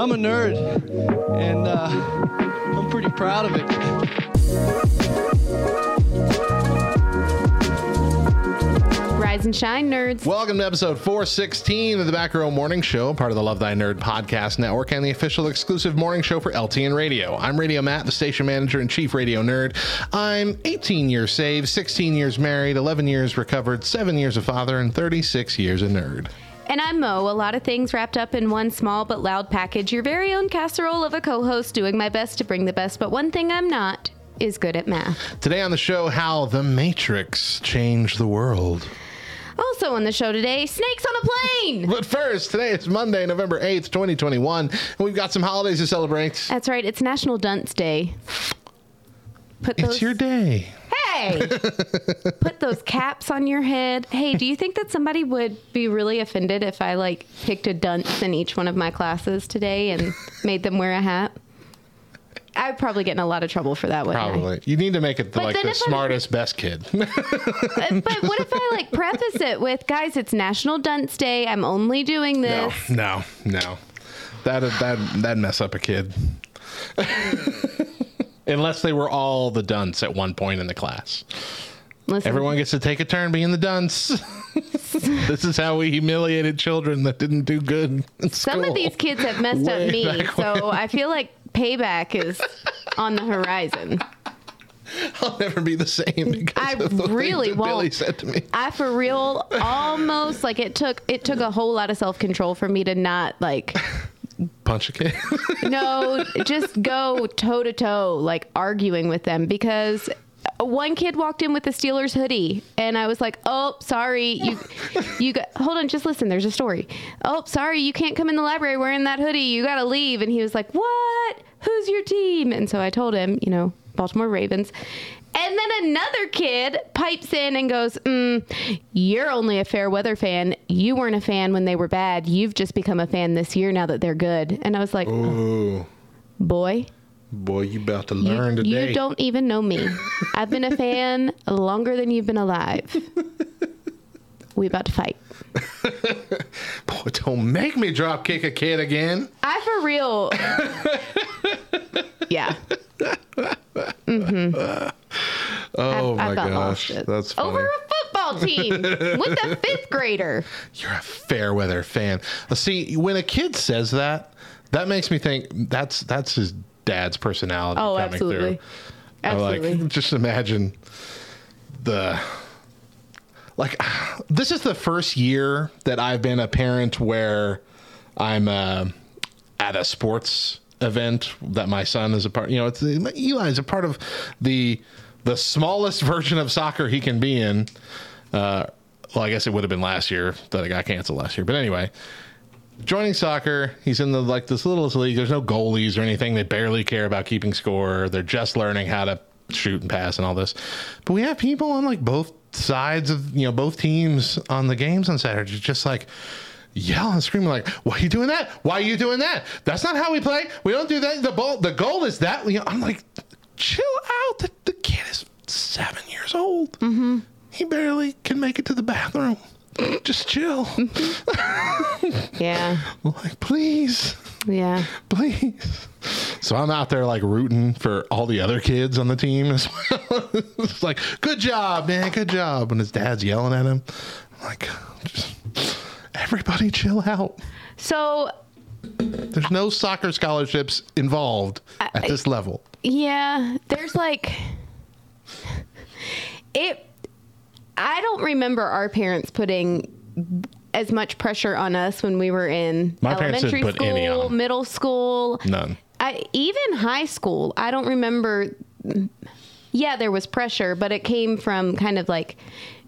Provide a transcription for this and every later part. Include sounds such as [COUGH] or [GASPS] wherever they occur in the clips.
I'm a nerd, and uh, I'm pretty proud of it. Rise and shine, nerds. Welcome to episode 416 of the Back Row Morning Show, part of the Love Thy Nerd podcast network and the official exclusive morning show for LTN Radio. I'm Radio Matt, the station manager and chief radio nerd. I'm 18 years saved, 16 years married, 11 years recovered, 7 years a father, and 36 years a nerd. And I'm Mo. A lot of things wrapped up in one small but loud package. Your very own casserole of a co host, doing my best to bring the best. But one thing I'm not is good at math. Today on the show, how the Matrix changed the world. Also on the show today, snakes on a plane. But first, today is Monday, November 8th, 2021, and we've got some holidays to celebrate. That's right. It's National Dunce Day. Put those, It's your day. Hey! [LAUGHS] Put those caps on your head. Hey, do you think that somebody would be really offended if I like picked a dunce in each one of my classes today and [LAUGHS] made them wear a hat? I'd probably get in a lot of trouble for that, I? Probably. You need to make it the, like the smartest, best kid. [LAUGHS] But what if I like preface it with, guys, it's National Dunce Day. I'm only doing this. no, no. no. That that that'd mess up a kid. Unless they were all the dunce at one point in the class. Listen, Everyone gets to take a turn being the dunce. [LAUGHS] this is how we humiliated children that didn't do good in some of these kids have messed Way up me, when. so I feel like payback is on the horizon. I'll never be the same because I really Billy said to me. I for real almost like it took it took a whole lot of self control for me to not like Punch a kid. [LAUGHS] no just go toe to toe like arguing with them because one kid walked in with a Steelers hoodie and I was like, "Oh, sorry. You you got [LAUGHS] Hold on, just listen. There's a story. Oh, sorry. You can't come in the library wearing that hoodie. You got to leave." And he was like, "What? Who's your team?" And so I told him, you know, Baltimore Ravens. And then another kid pipes in and goes, mm, You're only a fair weather fan. You weren't a fan when they were bad. You've just become a fan this year now that they're good. And I was like, Ooh, Boy, boy, you about to you, learn today. you don't even know me. I've been a fan [LAUGHS] longer than you've been alive. We about to fight. Boy, don't make me drop kick a kid again. I for real. [LAUGHS] yeah. [LAUGHS] Oh I've, my I've gosh, that's funny. over a football team with a [LAUGHS] fifth grader. You're a fair weather fan. Uh, See, when a kid says that, that makes me think that's that's his dad's personality Oh, coming absolutely. through. Absolutely. like, [LAUGHS] just imagine the like. [SIGHS] This is the first year that I've been a parent where I'm uh, at a sports event that my son is a part. You know, it's Eli is a part of the the smallest version of soccer he can be in. Uh, well, I guess it would have been last year that it got canceled last year. But anyway, joining soccer, he's in the like this littlest league. There's no goalies or anything. They barely care about keeping score. They're just learning how to shoot and pass and all this. But we have people on like both sides of you know both teams on the games on Saturday, just like yelling and screaming like, "Why are you doing that? Why are you doing that? That's not how we play. We don't do that. The ball, the goal is that." You know, I'm like, chill out. The, the kid is seven years old. Mm-hmm. He barely can make it to the bathroom. Just chill. [LAUGHS] Yeah. like, please, Yeah. please. So I'm out there like rooting for all the other kids on the team as [LAUGHS] well. it's like, good job, man, good job. When his dad's yelling at him, I'm like, just everybody chill out. So There's no soccer scholarships involved at this level. Yeah, there's like it I don't remember our parents putting as much pressure on us when we were in My elementary put any school, on. middle school, None. I, even high school. I don't remember. Yeah, there was pressure, but it came from kind of like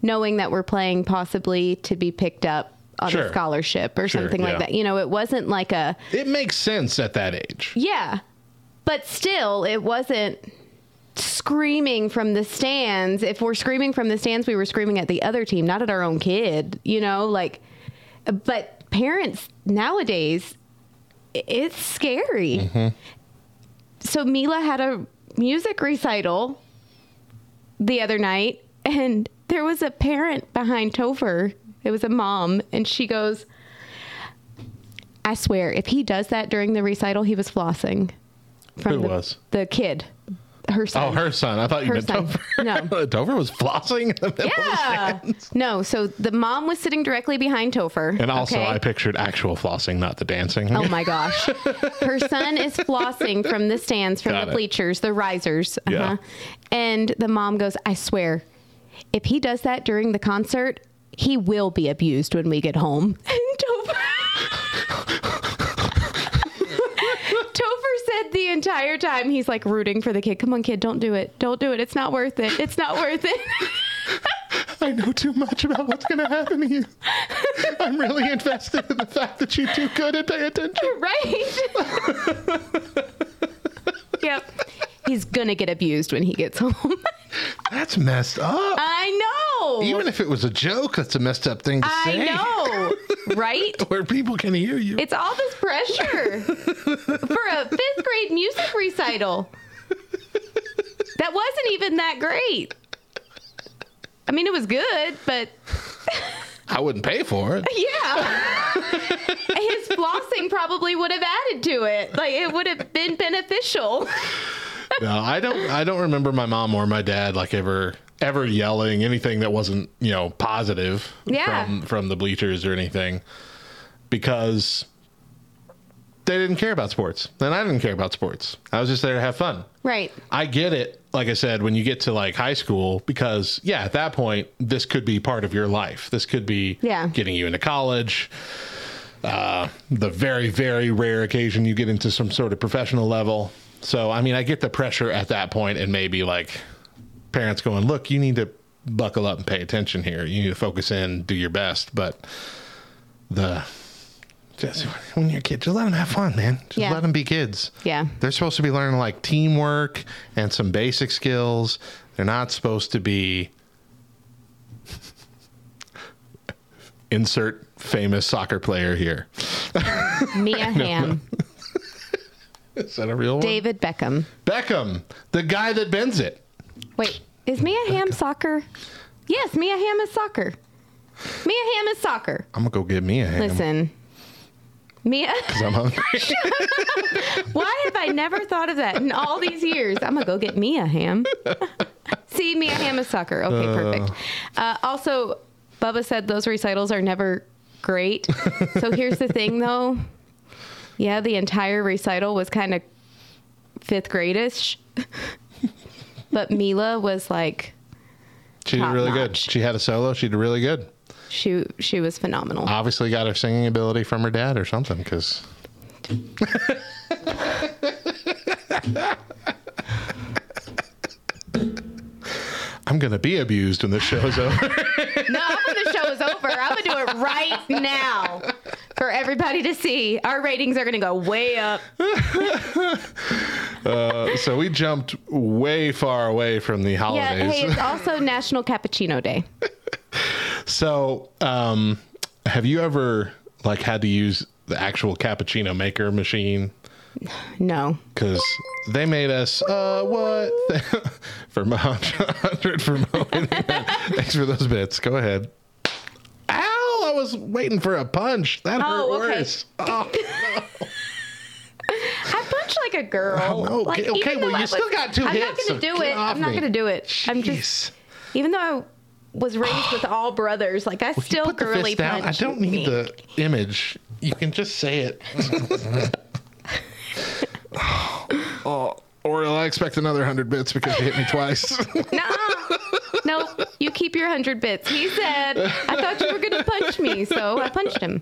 knowing that we're playing possibly to be picked up on Sure. a scholarship or Sure, something yeah. like that. You know, it wasn't like a It makes sense at that age. yeah, but still, it wasn't screaming from the stands. If we're screaming from the stands, we were screaming at the other team, not at our own kid. You know, like, but parents nowadays, it's scary. Mm-hmm. So Mila had a music recital the other night, and there was a parent behind Topher. It was a mom, and she goes, I swear, if he does that during the recital, he was flossing. Who the, was? The kid. Her son. Oh, her son. I thought you Her meant son. Topher. No. [LAUGHS] Topher was flossing in the middle of Yeah. No, so the mom was sitting directly behind Topher. And also, okay? I pictured actual flossing, not the dancing. Oh my gosh. [LAUGHS] Her son is flossing from the stands, from Got the it. bleachers, the risers. Uh-huh. Yeah. And the mom goes, I swear, if he does that during the concert, he will be abused when we get home. [LAUGHS] And Topher. [LAUGHS] Topher said the entire time he's like rooting for the kid. Come on, kid, don't do it. Don't do it. It's not worth it. It's not worth it. I know too much about what's going to happen to you. I'm really invested in the fact that you do good and pay attention. right? [LAUGHS] yep. He's gonna get abused when he gets home. [LAUGHS] That's messed up. I know. Even if it was a joke, that's a messed up thing to say. I know. [LAUGHS] Right? Where people can hear you. It's all this pressure [LAUGHS] for a fifth grade music recital. That wasn't even that great. I mean, it was good, but I wouldn't pay for it. yeah. His flossing probably would have added to it. Like, it would have been beneficial. No, I don't. I don't remember my mom or my dad like ever ever yelling anything that wasn't you know positive Yeah. from from the bleachers or anything because they didn't care about sports and I didn't care about sports. I was just there to have fun. Right. I get it. Like I said, when you get to like high school, because yeah, at that point, this could be part of your life. This could be Yeah. getting you into college. Uh, the very, very rare occasion you get into some sort of professional level. So, I mean, I get the pressure at that point, and maybe like parents going, "Look, you need to buckle up and pay attention here. You need to focus in, do your best." But the just when you're a kid, just let them have fun, man. Just Yeah. let them be kids. Yeah. They're supposed to be learning like teamwork and some basic skills. They're not supposed to be [LAUGHS] insert famous soccer player here. [LAUGHS] Mia Hamm. [LAUGHS] Is that a real one? David Beckham. Beckham, the guy that bends it. Wait, is Mia Hamm soccer? Yes, Mia Hamm is soccer. Mia Hamm is soccer. I'm gonna go get me a ham. Listen, Mia, [LAUGHS] 'cause I'm hungry. [LAUGHS] why have I never thought of that in all these years? I'm gonna go get Mia Hamm. See, Mia Hamm is soccer. Okay, perfect. Uh, also, Bubba said those recitals are never great. So here's the thing, though. Yeah, the entire recital was kind of fifth gradish, [LAUGHS] but Mila was like she did really good. She had a solo. She did really good. she she was phenomenal. Obviously, got her singing ability from her dad or something. Because [LAUGHS] I'm gonna be abused when this show's over. No, when the show is over, I'm gonna do it right now for everybody to see. Our ratings are gonna go way up. [LAUGHS] Uh, so we jumped way far away from the Yeah. holidays. Hey, it's [LAUGHS] also National Cappuccino Day. So, um, have you ever like had to use the actual cappuccino maker machine? No. Because they made us uh what [LAUGHS] for hundred for mowing. Thanks for those bits. Go ahead. Was waiting for a punch. That oh, hurt Oh, okay. worse. Oh, I punch like a girl. Oh, Like, okay, okay, well, you still got two I'm hits, not so gonna do it. I'm not gonna do it. I'm just even though I was raised with [SIGHS] all brothers, like I you still girly fist down. punch. I don't need the image. You can just say it. [LAUGHS] [SIGHS] oh, or I expect another hundred bits because you hit me twice. [LAUGHS] Nuh-uh. no, keep your hundred bits. He said, I thought you were gonna punch me, so I punched him.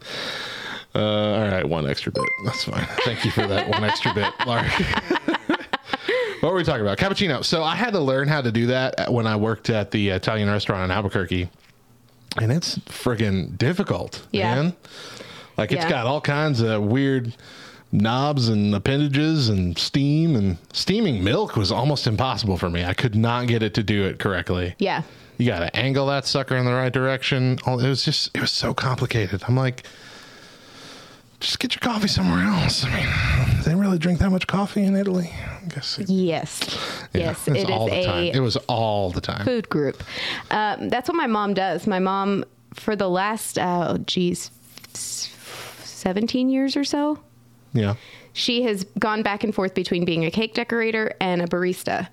Uh, all right, one extra bit. That's fine. Thank you for that one extra bit, Lark. [LAUGHS] what were we talking about? Cappuccino. So I had to learn how to do that when I worked at the Italian restaurant in Albuquerque. and it's friggin' difficult, Yeah. man. Like it's Yeah. got all kinds of weird knobs and appendages and steam and steaming milk was almost impossible for me. I could not get it to do it correctly. Yeah. You got to angle that sucker in the right direction. It was just it was so complicated. I'm like just get your coffee somewhere else. I mean, they really drink that much coffee in Italy. I guess. it- Yes. yeah, yes. It all is the time. It was all the time. food group. Um, that's what my mom does. My mom, for the last, oh, geez, 17 years or so, Yeah. she has gone back and forth between being a cake decorator and a barista.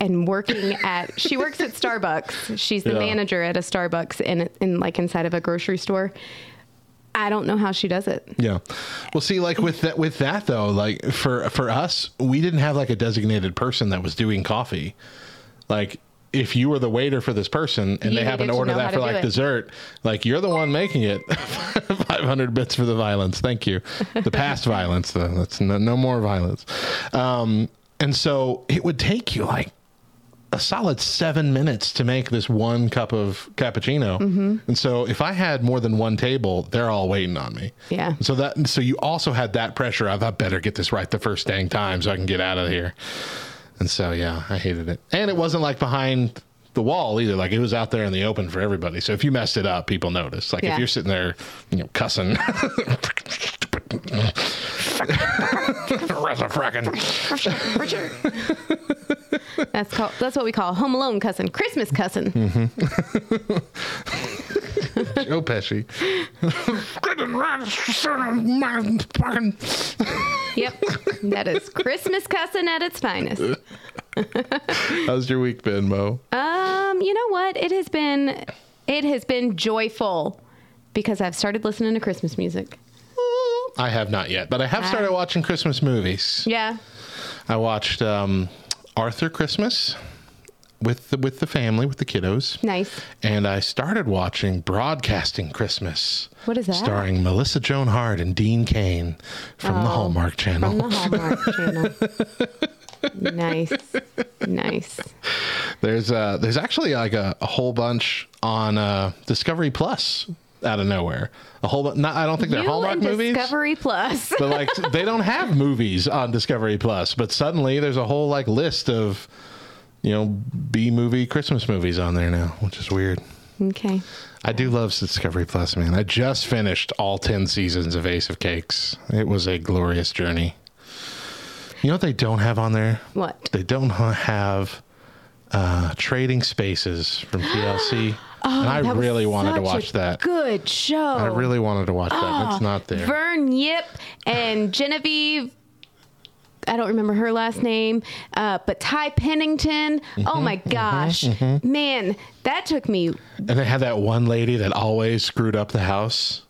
And working at, she works at Starbucks. She's the Yeah. manager at a Starbucks in, in like inside of a grocery store. I don't know how she does it. Yeah. Well, see, like with that, with that though, like for for us, we didn't have like a designated person that was doing coffee. Like, if you were the waiter for this person and You they happen to order that for like dessert, like you're the one making it. [LAUGHS] Five hundred bits for the violence. Thank you. The past violence, though. That's no, no more violence. Um, and so it would take you like a solid seven minutes to make this one cup of cappuccino. Mm-hmm. And so if I had more than one table, they're all waiting on me. Yeah. So that so you also had that pressure of I better get this right the first dang time so I can get out of here. And so yeah, I hated it. And it wasn't like behind the wall either. Like it was out there in the open for everybody. So if you messed it up, people noticed. Like Yeah. if you're sitting there, you know, cussing. [LAUGHS] [LAUGHS] That's called, that's what we call Home Alone cussing, Christmas cussing. [LAUGHS] Joe Pesci. Yep. that is Christmas cussing at its finest. [LAUGHS] How's your week been, Mo? Um, you know what? It has been it has been joyful because I've started listening to Christmas music. I have not yet, but I have started watching Christmas movies. Yeah. I watched um, Arthur Christmas with the, with the family, with the kiddos. Nice. And I started watching Broadcasting Christmas. What is that? Starring Melissa Joan Hart and Dean Cain from the Hallmark Channel. Oh, From the Hallmark channel. nice. Nice. There's uh, there's actually like a, a whole bunch on uh, Discovery Plus out of nowhere. A whole, not I don't think they're you Hallmark movies. Discovery Plus. [LAUGHS] but like they don't have movies on Discovery Plus, but suddenly there's a whole like list of you know B movie Christmas movies on there now, which is weird. okay. I do love Discovery Plus, man. I just finished all 10 seasons of Ace of Cakes. It was a glorious journey. You know what they don't have on there? What? They don't have uh, Trading Spaces from TLC. [GASPS] [GASPS] [GASPS] and I Oh, That was really wanted to watch a that. Good show. I really wanted to watch that. It's not there. Vern Yip and Genevieve. I don't remember her last name, uh, but Ty Pennington. Mm-hmm, oh my gosh, man, that took me. And they had that one lady that always screwed up the house.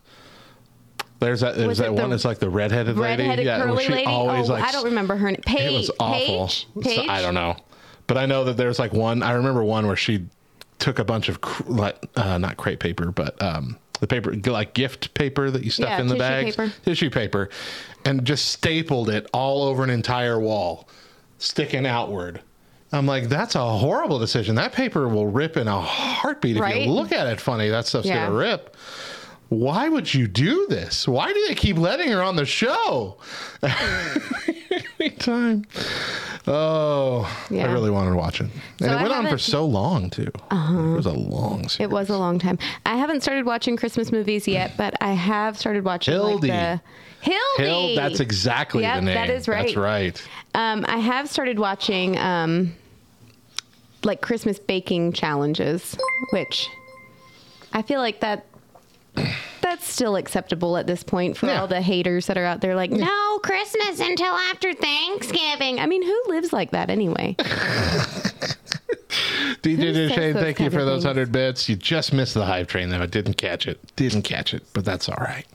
There's that. There's Was that the one. It's like the redheaded lady. Yeah, curly she lady. always oh, like I don't remember her name. Paige. It was awful. Paige. So-? I don't know, but I know that there's like one. I remember one where she took a bunch of cr- like uh, not crepe paper, but um, the paper like gift paper that you stuff Yeah, in the bags, paper. tissue paper, and just stapled it all over an entire wall, sticking outward. I'm like, that's a horrible decision. That paper will rip in a heartbeat if Right? you look at it funny. That stuff's Yeah. gonna rip. Why would you do this? Why do they keep letting her on the show? Every [LAUGHS] time. Oh, Yeah. I really wanted to watch it. And So it went on for so long, too. It was a long series. It was a long time. I haven't started watching Christmas movies yet, but I have started watching Hildi. like the Hildi. Hill, that's exactly Yep, the name. that is right. That's right. Um, I have started watching um, like Christmas baking challenges, which I feel like that [CLEARS THROAT] that's still acceptable at this point for Yeah. all the haters that are out there like no Christmas until after Thanksgiving. I mean, who lives like that anyway? [LAUGHS] DJ Shane, thank you for those? 100 bits. You just missed the hype train, though. I didn't catch it. Didn't catch it, but that's all right.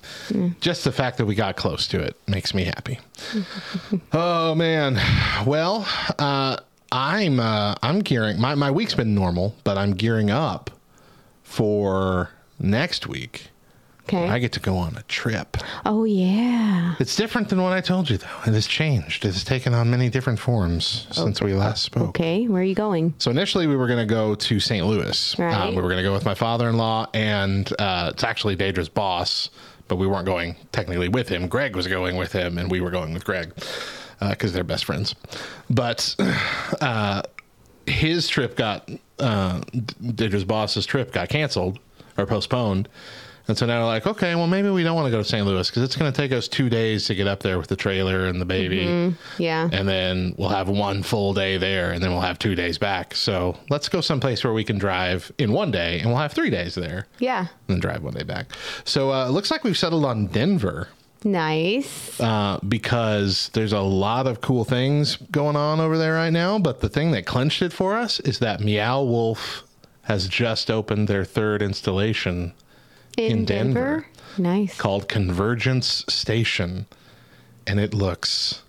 Just the fact that we got close to it makes me happy. [LAUGHS] oh, man. Well, uh, I'm uh, I'm gearing my, my week's been normal, but I'm gearing up for next week Okay. I get to go on a trip. oh yeah. It's different than what I told you, though. It has changed. It has taken on many different forms since we last spoke. Okay, where are you going? So initially, we were going to go to St. Louis. Right. Um, we were going to go with my father-in-law, and uh, it's actually Daedra's boss, but we weren't going technically with him. Greg was going with him, and we were going with Greg because they're best friends. But [SIGHS] uh, his trip got uh, Daedra's boss's trip got canceled or postponed. And so now we're like, okay, well, maybe we don't want to go to St. Louis because it's going to take us two days to get up there with the trailer and the baby Yeah. and then we'll have one full day there and then we'll have two days back so let's go someplace where we can drive in one day and we'll have three days there yeah. and then drive one day back so uh, it looks like we've settled on denver Nice. uh, because there's a lot of cool things going on over there right now but the thing that clinched it for us is that meow wolf has just opened their third installation In, in Denver? Denver. Nice. called convergence station and it looks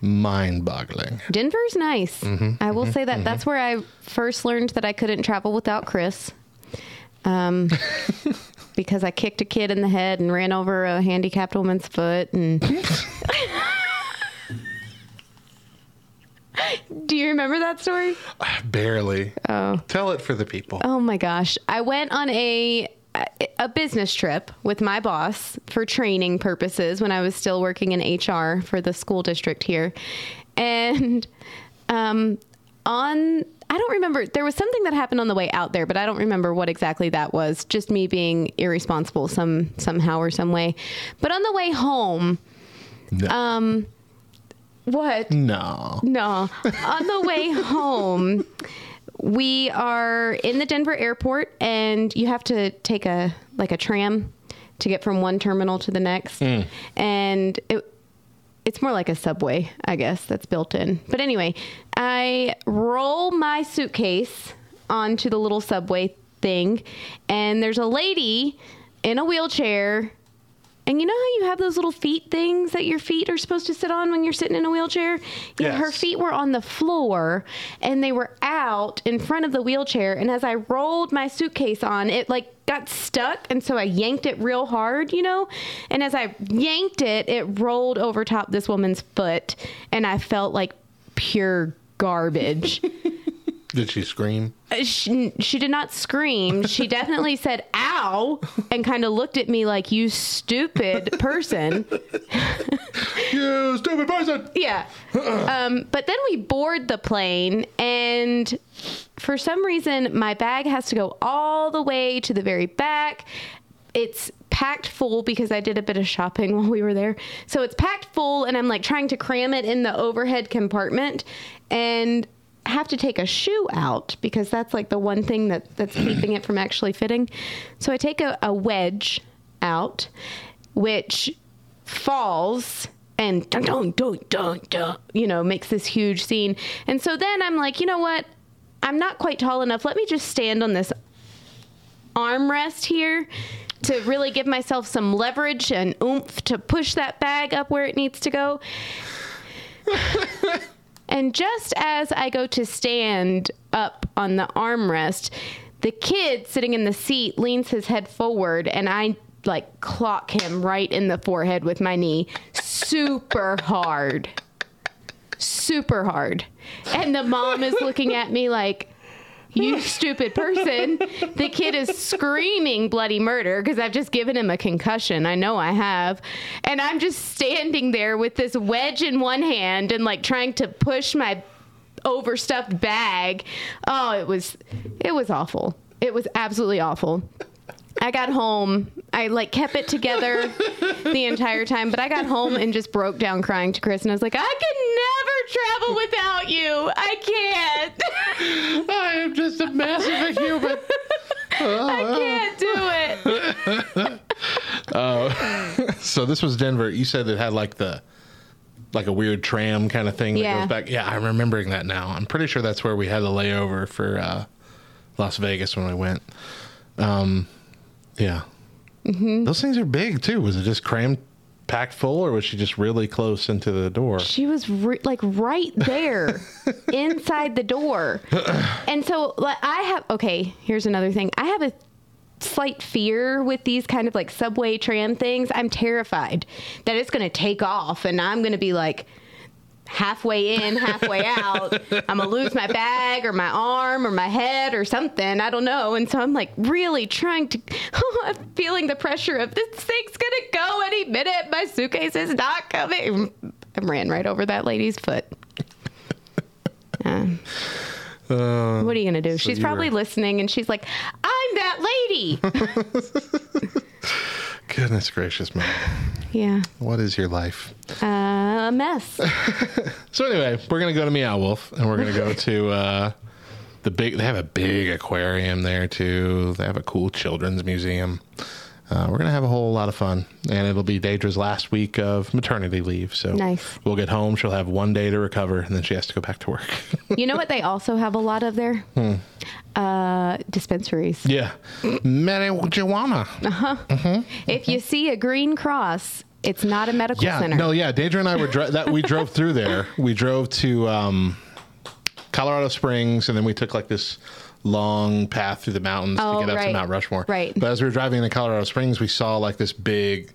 mind-boggling Denver's nice. Mm-hmm, I will say that that's where I first learned that I couldn't travel without Chris. Um, [LAUGHS] because I kicked a kid in the head and ran over a handicapped woman's foot. And [LAUGHS] do you remember that story? [SIGHS] Barely. Oh. Tell it for the people. Oh my gosh. I went on a a business trip with my boss for training purposes when I was still working in HR for the school district here. And um on I don't remember there was something that happened on the way out there, but I don't remember what exactly that was. Just me being irresponsible some somehow or some way. But on the way home, No. um what? no. No. On the way [LAUGHS] home, we are in the Denver airport and you have to take a like a tram to get from one terminal to the next. Hmm. And it it's more like a subway, I guess, that's built in. But anyway, I roll my suitcase onto the little subway thing and there's a lady in a wheelchair and you know how you have those little feet things that your feet are supposed to sit on when you're sitting in a wheelchair? Yeah, her feet were on the floor and they were out in front of the wheelchair. And as I rolled my suitcase on, it like got stuck. And so I yanked it real hard, you know? And as I yanked it, it rolled over top this woman's foot. And I felt like pure garbage. [LAUGHS] Did she scream? Uh, she, she did not scream. She [LAUGHS] definitely said "ow" and kind of looked at me like "you stupid person." [LAUGHS] You stupid person. Yeah. [SIGHS] Um, but then we board the plane, and for some reason, my bag has to go all the way to the very back. It's packed full because I did a bit of shopping [LAUGHS] while we were there. So it's packed full, and I'm like trying to cram it in the overhead compartment and have to take a shoe out because that's like the one thing that, that's keeping it from actually fitting. So I take a, a wedge out, which falls and dun dun dun dun dun, you know, makes this huge scene. And so then I'm like, you know what? I'm not quite tall enough. Let me just stand on this armrest here to really give myself some leverage and oomph to push that bag up where it needs to go. [LAUGHS] and just as I go to stand up on the armrest, the kid sitting in the seat leans his head forward and I like clock him right in the forehead with my knee super hard. Super hard. And the mom is looking at me like, you stupid person. The kid is screaming bloody murder because I've just given him a concussion. I know I have. And I'm just standing there with this wedge in one hand and like trying to push my overstuffed bag. Oh, it was it was awful. It was absolutely awful. I got home. I like kept it together [LAUGHS] the entire time, but I got home and just broke down crying to Chris and I was like, I can never travel without you. I can't. [LAUGHS] I am just a massive human. [LAUGHS] I can't do it. so this was Denver. You said it had like the like a weird tram kind of thing that Yeah. goes back. Yeah, I'm remembering that now. I'm pretty sure that's where we had a layover for uh, Las Vegas when we went. Um, yeah, Mm-hmm. those things are big too. Was it just crammed, packed full, or was she just really close into the door? She was re- like right there [LAUGHS] inside the door. And so like, I have, okay, here's another thing. I have a slight fear with these kind of like subway tram things. I'm terrified that it's going to take off and I'm going to be like halfway in, halfway out. I'm going to lose my bag or my arm or my head or something. I don't know. And so I'm like really trying to, [LAUGHS] I'm feeling the pressure of this thing's going to go any minute. My suitcase is not coming. I ran right over that lady's foot. [LAUGHS] Uh, Uh, what are you going to do? so she's probably listening and she's like, I'm that lady. [LAUGHS] Goodness gracious, man. yeah. What is your life? Uh, a mess. [LAUGHS] So anyway, we're gonna go to Meow Wolf, and we're gonna go [LAUGHS] to uh, the big. They have a big aquarium there too. They have a cool children's museum. Uh, we're gonna have a whole lot of fun, and it'll be Daedra's last week of maternity leave. So Nice. We'll get home. She'll have one day to recover, and then she has to go back to work. [LAUGHS] You know what they also have a lot of there? Hmm. Uh, dispensaries. yeah, marijuana. Uh huh. If you see a green cross, it's not a medical Yeah, center. no, yeah. Daedra and I were dri- that we drove through there. We drove to um, Colorado Springs, and then we took like this long path through the mountains Oh, to get up to. Mount Rushmore. Right. But as we were driving into Colorado Springs, we saw like this big,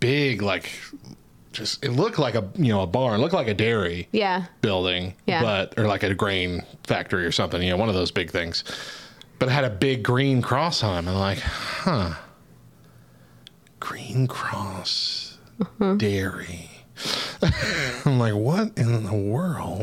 big like just it looked like a you know a barn, it looked like a dairy Yeah. building, Yeah. but or like a grain factory or something. You know, one of those big things. But it had a big green cross on it. And I'm like, huh. Green cross Uh-huh. dairy. [LAUGHS] I'm like, what in the world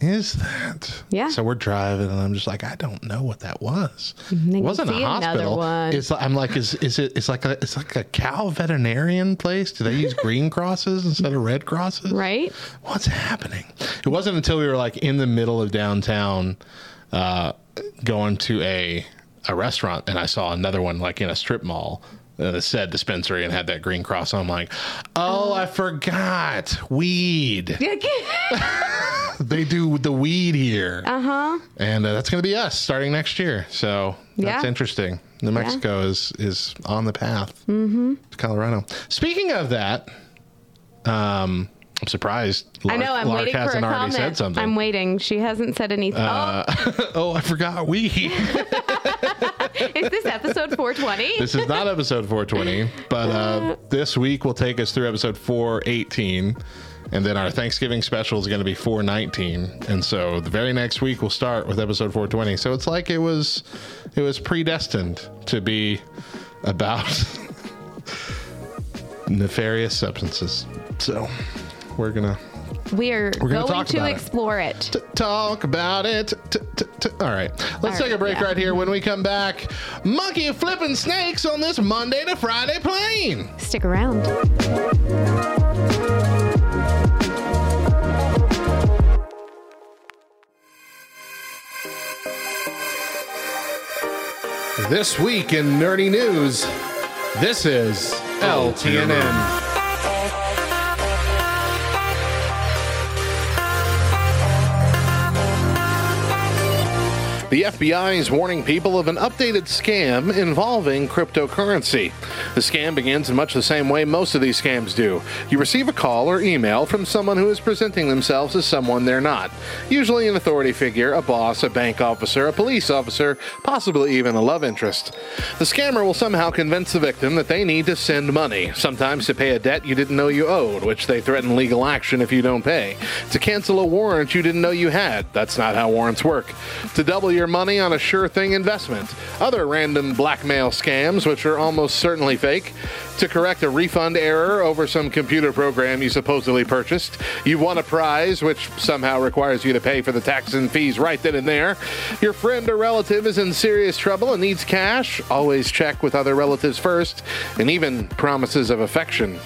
is that? Yeah. So we're driving, and I'm just like, I don't know what that was. It wasn't a another hospital. one. It's like, I'm like, is is it? It's like a it's like a cow veterinarian place. Do they use [LAUGHS] green crosses instead of red crosses? Right? what's happening? It wasn't until we were like in the middle of downtown, uh, going to a a restaurant, and I saw another one like in a strip mall. Uh, said dispensary and had that green cross. on. I'm like, oh, I forgot weed. [LAUGHS] They do the weed here, uh huh. and uh, that's going to be us starting next year. So that's Yeah. interesting. New Mexico is is on the path to Colorado. Speaking of that, um, I'm surprised. I know. I'm Lark waiting for a hasn't already comment. said something. I'm waiting. She hasn't said anything. [LAUGHS] oh, I forgot We. oh, [LAUGHS] is this episode 420? this is not episode 420, but uh, [LAUGHS] this week will take us through episode 418. And then our Thanksgiving special is going to be 419. And so the very next week we'll start with episode 420. So it's like it was it was predestined to be about nefarious substances. So we're going to we are We're gonna going to about it. explore it. t- talk about it. T- t- t- All right. Let's All take a break yeah. right here. When we come back, monkey flipping snakes on this Monday to Friday plane. Stick around. This week in nerdy news, this is LTNN. The FBI is warning people of an updated scam involving cryptocurrency. The scam begins in much the same way most of these scams do. You receive a call or email from someone who is presenting themselves as someone they're not. Usually an authority figure, a boss, a bank officer, a police officer, possibly even a love interest. The scammer will somehow convince the victim that they need to send money, sometimes to pay a debt you didn't know you owed, which they threaten legal action if you don't pay, to cancel a warrant you didn't know you had. That's not how warrants work. To double your money on a sure thing investment. Other random blackmail scams, which are almost certainly fake. To correct a refund error over some computer program you supposedly purchased. You won a prize, which somehow requires you to pay for the taxes and fees right then and there. Your friend or relative is in serious trouble and needs cash. Always check with other relatives first, and even promises of affection.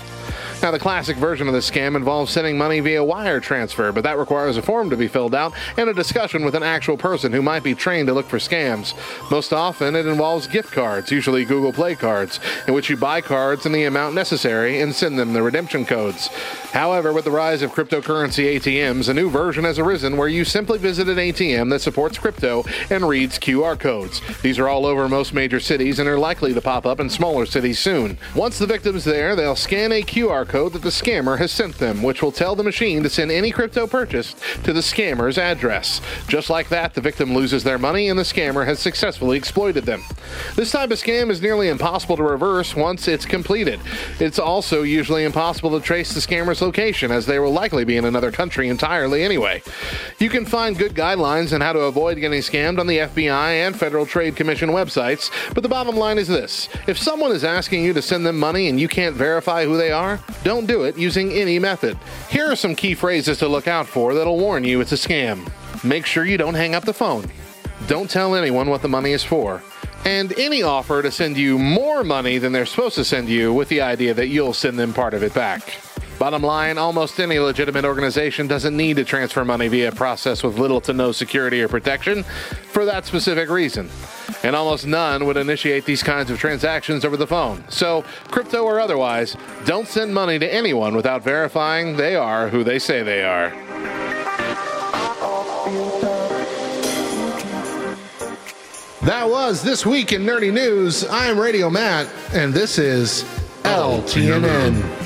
Now, the classic version of this scam involves sending money via wire transfer, but that requires a form to be filled out and a discussion with an actual person who might be trained to look for scams. Most often, it involves gift cards, usually Google Play cards, in which you buy cards in the amount necessary and send them the redemption codes. However, with the rise of cryptocurrency ATMs, a new version has arisen where you simply visit an ATM that supports crypto and reads QR codes. These are all over most major cities and are likely to pop up in smaller cities soon. Once the victim's there, they'll scan a QR code that the scammer has sent them, which will tell the machine to send any crypto purchased to the scammer's address. Just like that, the victim loses their money and the scammer has successfully exploited them. This type of scam is nearly impossible to reverse once it's completed. It's also usually impossible to trace the scammer's location, as they will likely be in another country entirely anyway. You can find good guidelines on how to avoid getting scammed on the FBI and Federal Trade Commission websites, but the bottom line is this if someone is asking you to send them money and you can't verify who they are, don't do it using any method. Here are some key phrases to look out for that'll warn you it's a scam. Make sure you don't hang up the phone. Don't tell anyone what the money is for. And any offer to send you more money than they're supposed to send you with the idea that you'll send them part of it back. Bottom line, almost any legitimate organization doesn't need to transfer money via a process with little to no security or protection for that specific reason. And almost none would initiate these kinds of transactions over the phone. So, crypto or otherwise, don't send money to anyone without verifying they are who they say they are. That was This Week in Nerdy News. I'm Radio Matt, and this is LTNN.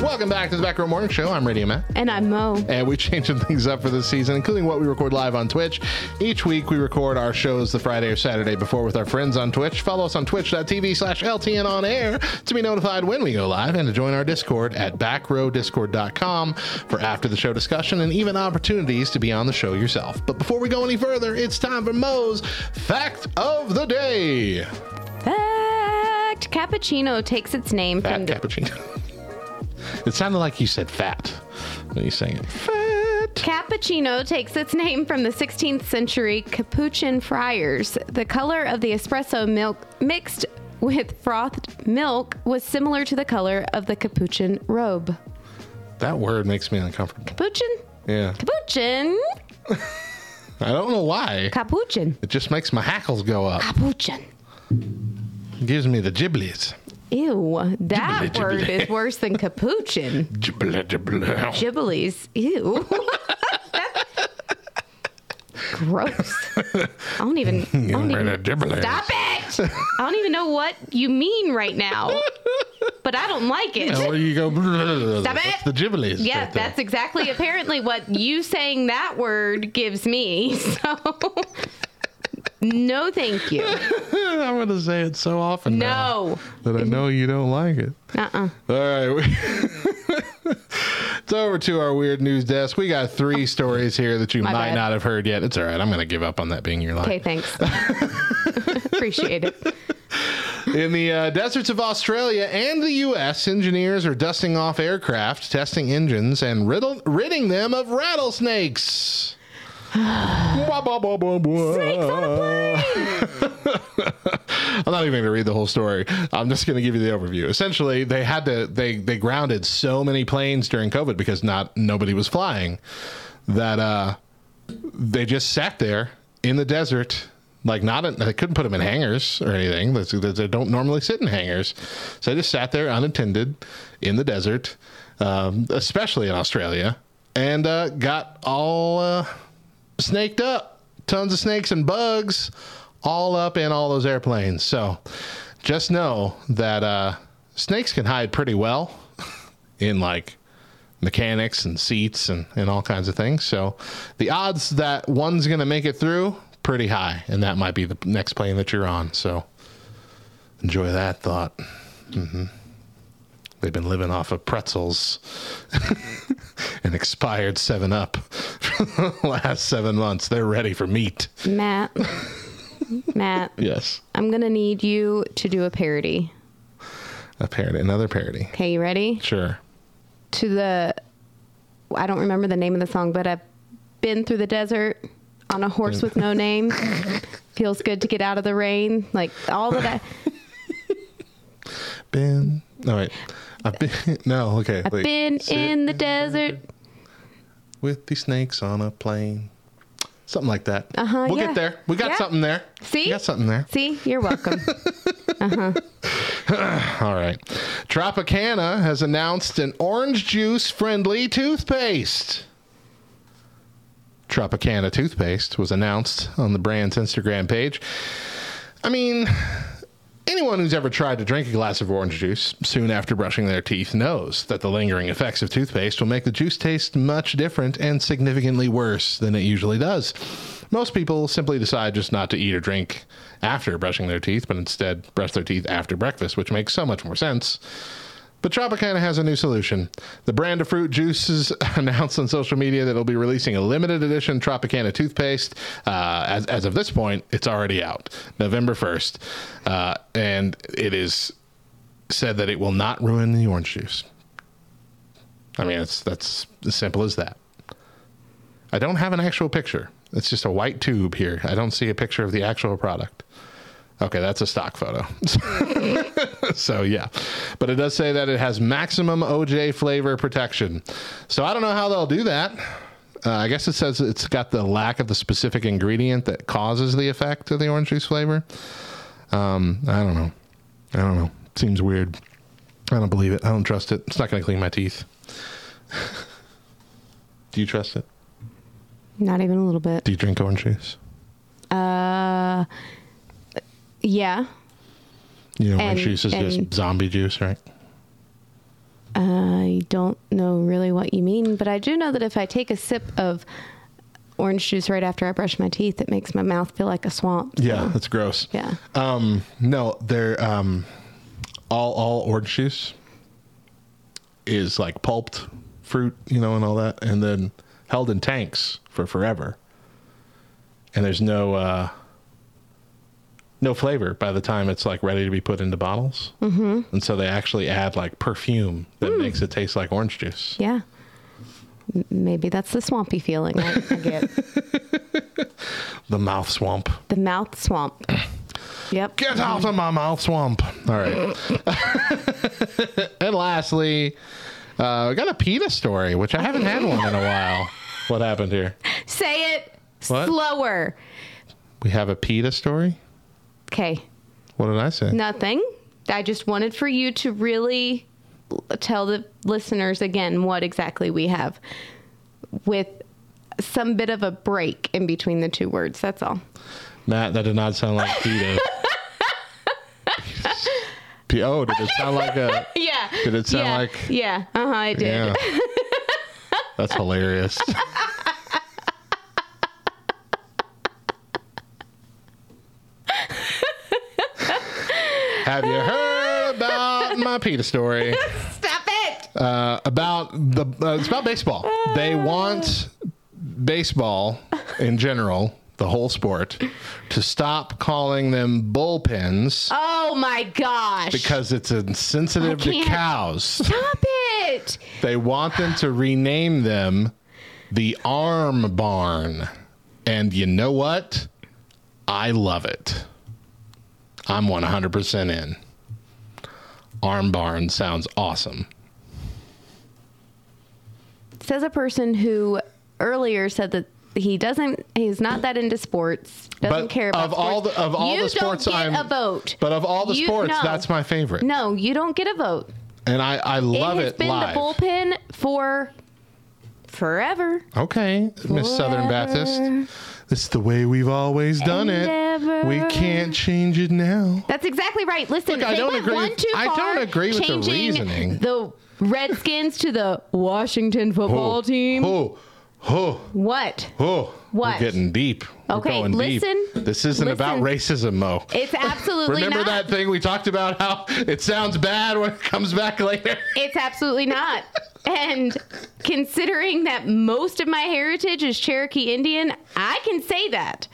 Welcome back to the Back Row Morning Show. I'm Radio Matt. And I'm Mo. And we're [LAUGHS] changing things up for this season, including what we record live on Twitch. Each week, we record our shows the Friday or Saturday before with our friends on Twitch. Follow us on twitch.tv slash LTN on air to be notified when we go live and to join our Discord at backrowdiscord.com for after the show discussion and even opportunities to be on the show yourself. But before we go any further, it's time for Mo's Fact of the Day. Fact Cappuccino takes its name Fat from cappuccino. [LAUGHS] it sounded like you said fat when you sang it. Fat. Cappuccino takes its name from the 16th century Capuchin friars. The color of the espresso milk mixed with frothed milk was similar to the color of the Capuchin robe. That word makes me uncomfortable. Capuchin? Yeah. Capuchin? [LAUGHS] I don't know why. Capuchin. It just makes my hackles go up. Capuchin. Gives me the giblies. Ew, that word is worse than capuchin. Gibble, gibble. Gibblies. Ew. [LAUGHS] Gross. I don't even. I don't even stop it. I don't even know what you mean right now, but I don't like it. Or you go. Stop That's it. the giblies. Yeah, right that's exactly apparently what you saying that word gives me. [LAUGHS] So, no, thank you. [LAUGHS] I'm going to say it so often now No. that I know you don't like it. Uh-uh. All right. [LAUGHS] it's over to our weird news desk. We got three stories here that you My might bad. not have heard yet. It's all right. I'm going to give up on that being your line. Okay, thanks. [LAUGHS] Appreciate it. In the uh, deserts of Australia and the U.S., engineers are dusting off aircraft, testing engines, and riddle- ridding them of rattlesnakes. Blah, blah, blah, blah. I'm not even going to read the whole story. I'm just going to give you the overview. Essentially, they had to they they grounded so many planes during COVID because not nobody was flying that uh they just sat there in the desert like not in, they couldn't put them in hangars or anything they, they don't normally sit in hangars so they just sat there unattended in the desert um, especially in australia and uh, got all uh, snaked up tons of snakes and bugs all up in all those airplanes so just know that uh, snakes can hide pretty well [LAUGHS] in like mechanics and seats and, and all kinds of things. So the odds that one's going to make it through pretty high, and that might be the next plane that you're on. So enjoy that thought. hmm They've been living off of pretzels [LAUGHS] and expired Seven Up for the last seven months. They're ready for meat. Matt. Matt, Yes, I'm going to need you to do a parody. a parody, another parody. Okay, you ready? Sure. To the I don't remember the name of the song, but I've been through the desert on a horse with no name. [LAUGHS] Feels good to get out of the rain. Like all of that. Been. All right. I've been. [LAUGHS] No. Okay. I've been in the desert. with the snakes on a plane. Something like that. Uh-huh, We'll yeah. get there. We got Yeah. something there. See? We got something there. See, you're welcome. [LAUGHS] uh huh. [LAUGHS] All right. Tropicana has announced an orange juice friendly toothpaste. Tropicana toothpaste was announced on the brand's Instagram page. I mean, anyone who's ever tried to drink a glass of orange juice soon after brushing their teeth knows that the lingering effects of toothpaste will make the juice taste much different and significantly worse than it usually does. Most people simply decide just not to eat or drink after brushing their teeth, but instead brush their teeth after breakfast, which makes so much more sense. But Tropicana has a new solution. The brand of fruit juices [LAUGHS] announced on social media that it'll be releasing a limited edition Tropicana toothpaste. Uh, as, as of this point, it's already out, November 1st. Uh, and it is said that it will not ruin the orange juice. I mean, it's that's as simple as that. I don't have an actual picture. It's just a white tube here. I don't see a picture of the actual product. Okay, that's a stock photo. [LAUGHS] so yeah, but it does say that it has maximum OJ flavor protection. So I don't know how they'll do that. Uh, I guess it says it's got the lack of the specific ingredient that causes the effect of the orange juice flavor. Um, I don't know. I don't know. Seems weird. I don't believe it. I don't trust it. It's not going to clean my teeth. [LAUGHS] do you trust it? Not even a little bit. Do you drink orange juice? Uh, yeah. You know, And- orange juice is and- just zombie juice, right? I don't know really what you mean, but I do know that if I take a sip of orange juice right after I brush my teeth, it makes my mouth feel like a swamp. so, Yeah, that's gross. Yeah. Um, no, they're um, all all orange juice is like pulped fruit, you know, and all that, and then held in tanks for forever. And there's no uh, no flavor by the time it's like ready to be put into bottles. Mm-hmm. And so they actually add like perfume that Hmm. makes it taste like orange juice. Yeah. Maybe that's the swampy feeling I, I get. [LAUGHS] The mouth swamp. the mouth swamp. [CLEARS THROAT] Yep. Get out of my mouth swamp. All right. [LAUGHS] and lastly, uh, we got a PETA story, which I haven't had one in a while. What happened here? Say it What? slower. We have a PETA story? Okay. What did I say? Nothing. I just wanted for you to really tell the listeners again what exactly we have with some bit of a break in between the two words. That's all. Matt, that did not sound like PETA. [LAUGHS] P- oh, did it sound like a. [LAUGHS] Yeah. Did it sound yeah. like- Yeah. Uh huh. I did. Yeah. [LAUGHS] That's hilarious. Have you heard about my PETA story? [LAUGHS] Stop it. Uh, about the uh, it's about baseball. They want baseball in general, the whole sport, to stop calling them bullpens Oh my gosh. because it's insensitive to can't. cows. Stop it. They want them to rename them the Arm Barn. And you know what? I love it. I'm 100% in. Arm Barn sounds awesome. Says a person who earlier said that he doesn't. He's not that into sports. Doesn't But care about of all sports. the- of all you the sports don't get I'm- a vote. But of all the You- sports, no. that's my favorite. No, you don't get a vote. And I, I love it has it, been live. the bullpen for forever. Okay, Miss Southern Baptist. This is the way we've always done And it. Ever. We can't change it now. That's exactly right. Listen, Look, I they don't went agree one with- too I don't agree with the changing reasoning. The Redskins to the Washington football team. Oh, oh, What? oh. What? We're getting deep. We're Okay, going listen. Deep. This isn't about racism, Mo. It's absolutely. Remember not. that thing we talked about? How it sounds bad when it comes back later. It's absolutely not. And considering that most of my heritage is Cherokee Indian, I can say that.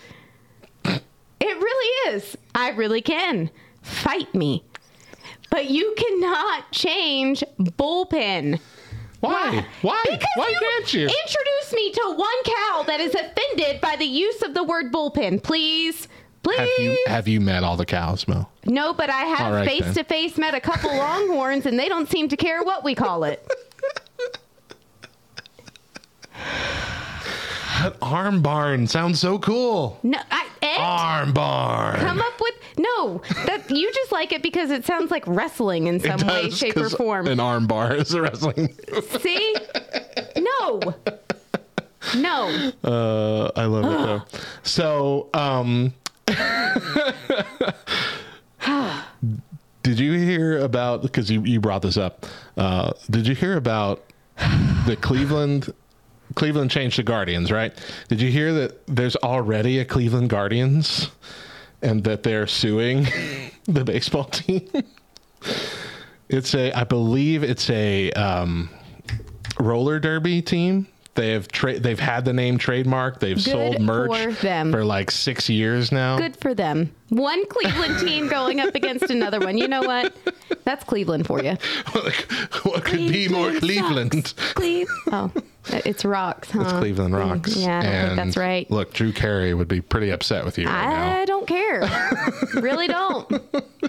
It really is. I really can. Fight me. But you cannot change bullpen. Why? Why? Because Why you can't you? introduce me to one cow that is offended by the use of the word bullpen, please. Please. Have you have you met all the cows, Mo? no, but I have face to face met a couple [LAUGHS] longhorns and they don't seem to care what we call it. [LAUGHS] But arm barn sounds so cool. No, I, Arm barn. come up with no. That you just like it because it sounds like wrestling in some way, shape, or form. An arm bar is a wrestling. See? No. No. Uh, I love it though. So, um, [SIGHS] did you hear about? Because you, you brought this up. Uh, did you hear about the Cleveland? Cleveland changed the Guardians, right? Did you hear that there's already a Cleveland Guardians, and that they're suing [LAUGHS] the baseball team? It's a, I believe it's a um, roller derby team. They have tra- they've had the name trademark. They've sold merch for them. for like six years now. Good for them. One Cleveland team going up against another one. You know what? That's Cleveland for you. [LAUGHS] what could be more Cleveland? sucks. Cleve. Oh, it's rocks, huh? It's Cleveland Rocks. Mm, yeah, I don't think that's right. Look, Drew Carey would be pretty upset with you right now. I don't care. really don't.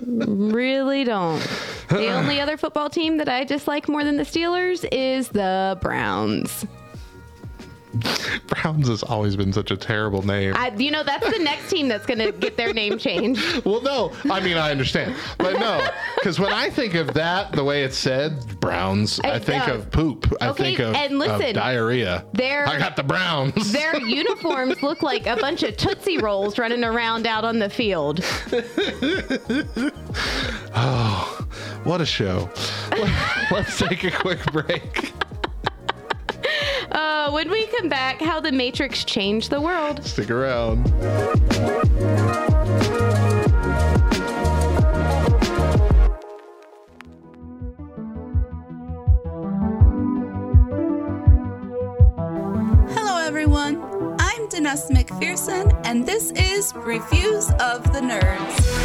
Really don't. The only [SIGHS] other football team that I dislike more than the Steelers is the Browns. [LAUGHS] Browns has always been such a terrible name. I, you know, that's the next team that's going to get their name changed. [LAUGHS] well, no, I mean I understand, but no, [LAUGHS] because when I think of that, the way it's said, Browns, I, I think know. of poop. I Okay, think of, and of diarrhea. I got the Browns. Their uniforms look like a bunch of Tootsie Rolls running around out on the field. Oh, what a show. Let's take a quick break. Uh, when we come back, how the Matrix changed the world. Stick around. Hello, everyone. I'm Danessa McPherson, and this is Reviews of the Nerds.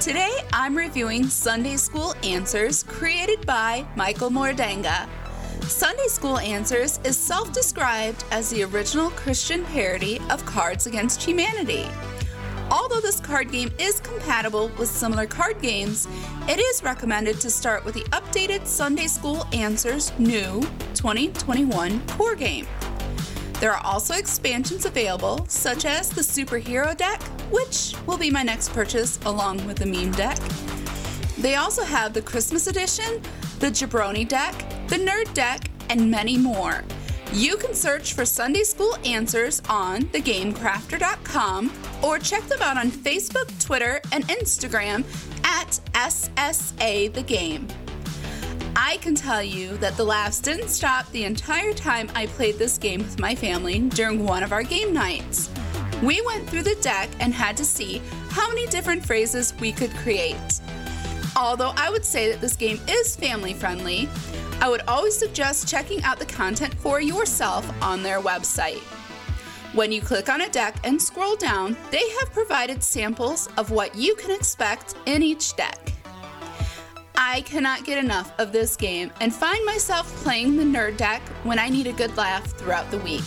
Today, I'm reviewing Sunday School Answers created by Michael Mordanga. Sunday School Answers is self described as the original Christian parody of Cards Against Humanity. Although this card game is compatible with similar card games, it is recommended to start with the updated Sunday School Answers New 2021 core game. There are also expansions available, such as the Superhero deck, which will be my next purchase along with the meme deck. They also have the Christmas edition, the Jabroni deck, the Nerd deck, and many more. You can search for Sunday School Answers on thegamecrafter.com or check them out on Facebook, Twitter, and Instagram at SSA The Game. I can tell you that the laughs didn't stop the entire time I played this game with my family during one of our game nights. We went through the deck and had to see how many different phrases we could create. Although I would say that this game is family friendly, I would always suggest checking out the content for yourself on their website. When you click on a deck and scroll down, they have provided samples of what you can expect in each deck. I cannot get enough of this game and find myself playing the nerd deck when I need a good laugh throughout the week.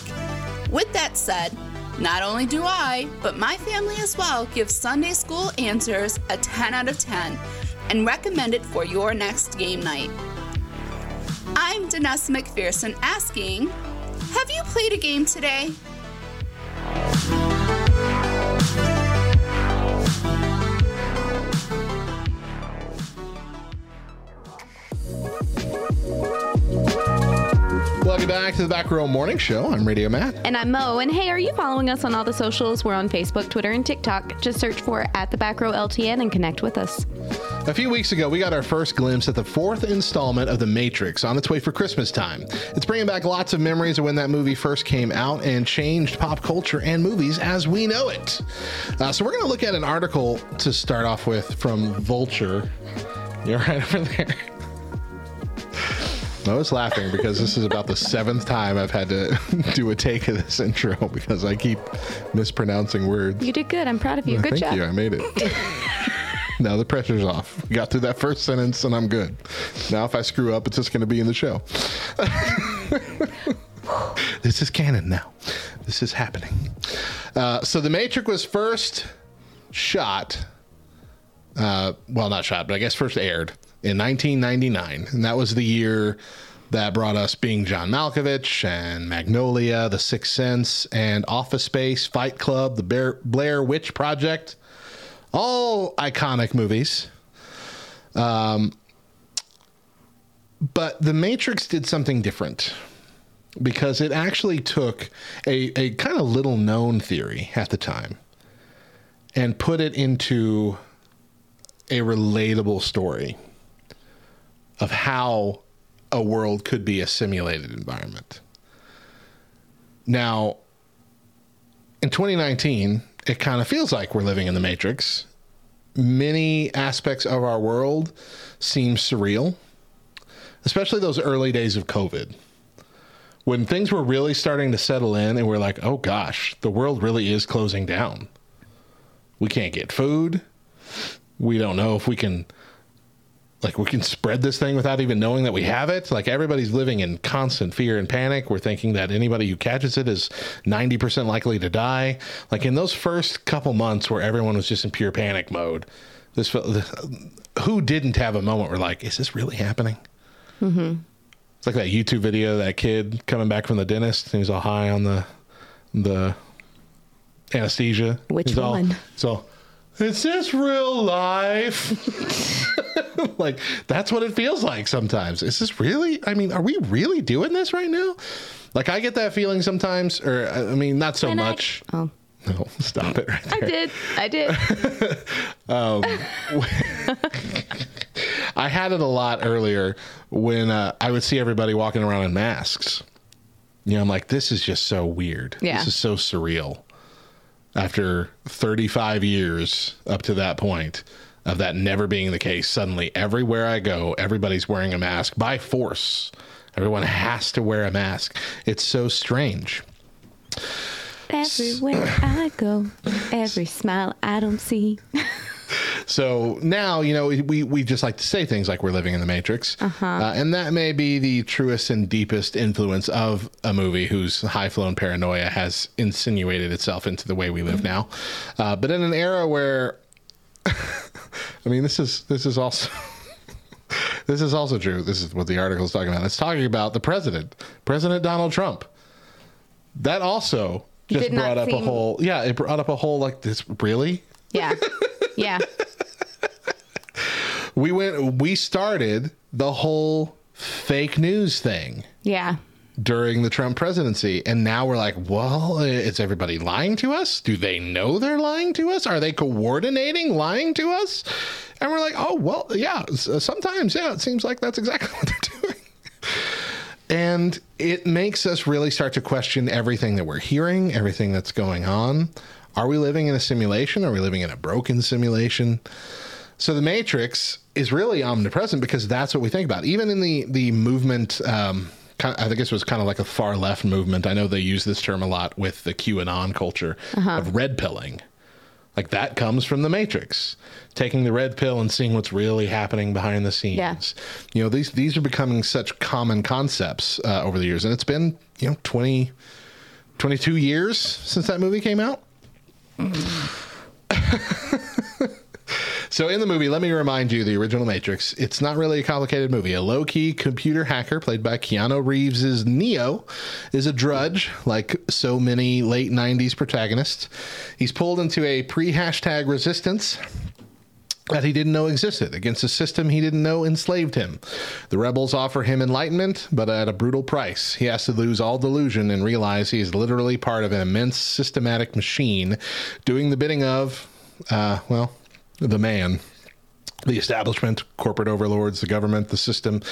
With that said, not only do I, but my family as well give Sunday School Answers a 10 out of 10 and recommend it for your next game night. I'm Danessa McPherson asking, have you played a game today? Welcome back to the Back Row Morning Show. I'm Radio Matt. And I'm Mo. And hey, are you following us on all the socials? We're on Facebook, Twitter, and TikTok. Just search for at the back row LTN and connect with us. A few weeks ago, we got our first glimpse at the fourth installment of The Matrix on its way for Christmas time. It's bringing back lots of memories of when that movie first came out and changed pop culture and movies as we know it. Uh, so, we're going to look at an article to start off with from Vulture. [LAUGHS] You're right over there. I was laughing because this is about the seventh time I've had to [LAUGHS] do a take of this intro because I keep mispronouncing words. You did good. I'm proud of you. Good Thank job. you. I made it. [LAUGHS] now the pressure's off. We got through that first sentence and I'm good. Now if I screw up, it's just going to be in the show. [LAUGHS] this is canon now. This is happening. Uh, so the Matrix was first shot. Uh, well, not shot, but I guess first aired in 1999, and that was the year that brought us Being John Malkovich and Magnolia, The Sixth Sense, and Office Space, Fight Club, The Bear, Blair Witch Project. All iconic movies. Um, but The Matrix did something different because it actually took a, a kind of little known theory at the time and put it into a relatable story of how a world could be a simulated environment. Now, in 2019, it kind of feels like we're living in the Matrix. Many aspects of our world seem surreal, especially those early days of COVID. When things were really starting to settle in and we're like, oh gosh, the world really is closing down. We can't get food. We don't know if we can like we can spread this thing without even knowing that we have it. Like everybody's living in constant fear and panic. We're thinking that anybody who catches it is 90% likely to die. Like in those first couple months where everyone was just in pure panic mode, this who didn't have a moment where like, is this really happening? Mm-hmm. It's like that YouTube video, that kid coming back from the dentist. He was all high on the the anesthesia. Which He's all- one? so, is this real life? [LAUGHS] like that's what it feels like sometimes. Is this really? I mean, are we really doing this right now? Like I get that feeling sometimes, or I I mean, not so And I- much. Oh. No, [LAUGHS] stop it right I did. I did. [LAUGHS] Um, I had it a lot earlier when uh, I would see everybody walking around in masks. You know, I'm like, this is just so weird. Yeah. This is so surreal. After 35 years up to that point of that never being the case, suddenly everywhere I go, everybody's wearing a mask by force. Everyone has to wear a mask. It's so strange. Everywhere I go, every smile I don't see. [LAUGHS] So now, you know, we, we just like to say things like we're living in the Matrix. Uh-huh. Uh, and that may be the truest and deepest influence of a movie whose high flown paranoia has insinuated itself into the way we live now. Uh, but in an era where, [LAUGHS] I mean, this is this is also. [LAUGHS] This is also true. This is what the article is talking about. It's talking about the president, President Donald Trump. That also just brought up a whole, yeah, it brought up a whole like this. Really, Yeah. [LAUGHS] Yeah. [LAUGHS] we went we started the whole fake news thing Yeah. during the Trump presidency. And now we're like well is everybody lying to us? Do they know they're lying to us? Are they coordinating lying to us? And we're like oh well yeah sometimes yeah it seems like that's exactly [LAUGHS] what they're doing. And it makes us really start to question everything that we're hearing everything that's going on are we living in a simulation are we living in a broken simulation so the Matrix is really omnipresent because that's what we think about. Even in the the movement, um, kind I think this was kind of like a far left movement. I know they use this term a lot with the QAnon culture of red pilling. Like that comes from the Matrix, taking the red pill and seeing what's really happening behind the scenes. Yeah. You know, these these are becoming such common concepts uh, over the years, and it's been you know 20, 22 years since that movie came out. Mm-hmm. [LAUGHS] So in the movie, let me remind you, the original Matrix, it's not really a complicated movie. A low-key computer hacker played by Keanu Reeves' Neo is a drudge, like so many late 90s protagonists. He's pulled into a pre-hashtag resistance that he didn't know existed against a system he didn't know enslaved him. The rebels offer him enlightenment, but at a brutal price. He has to lose all delusion and realize he is literally part of an immense systematic machine doing the bidding of, uh, well, the man. The establishment, corporate overlords, the government, the system,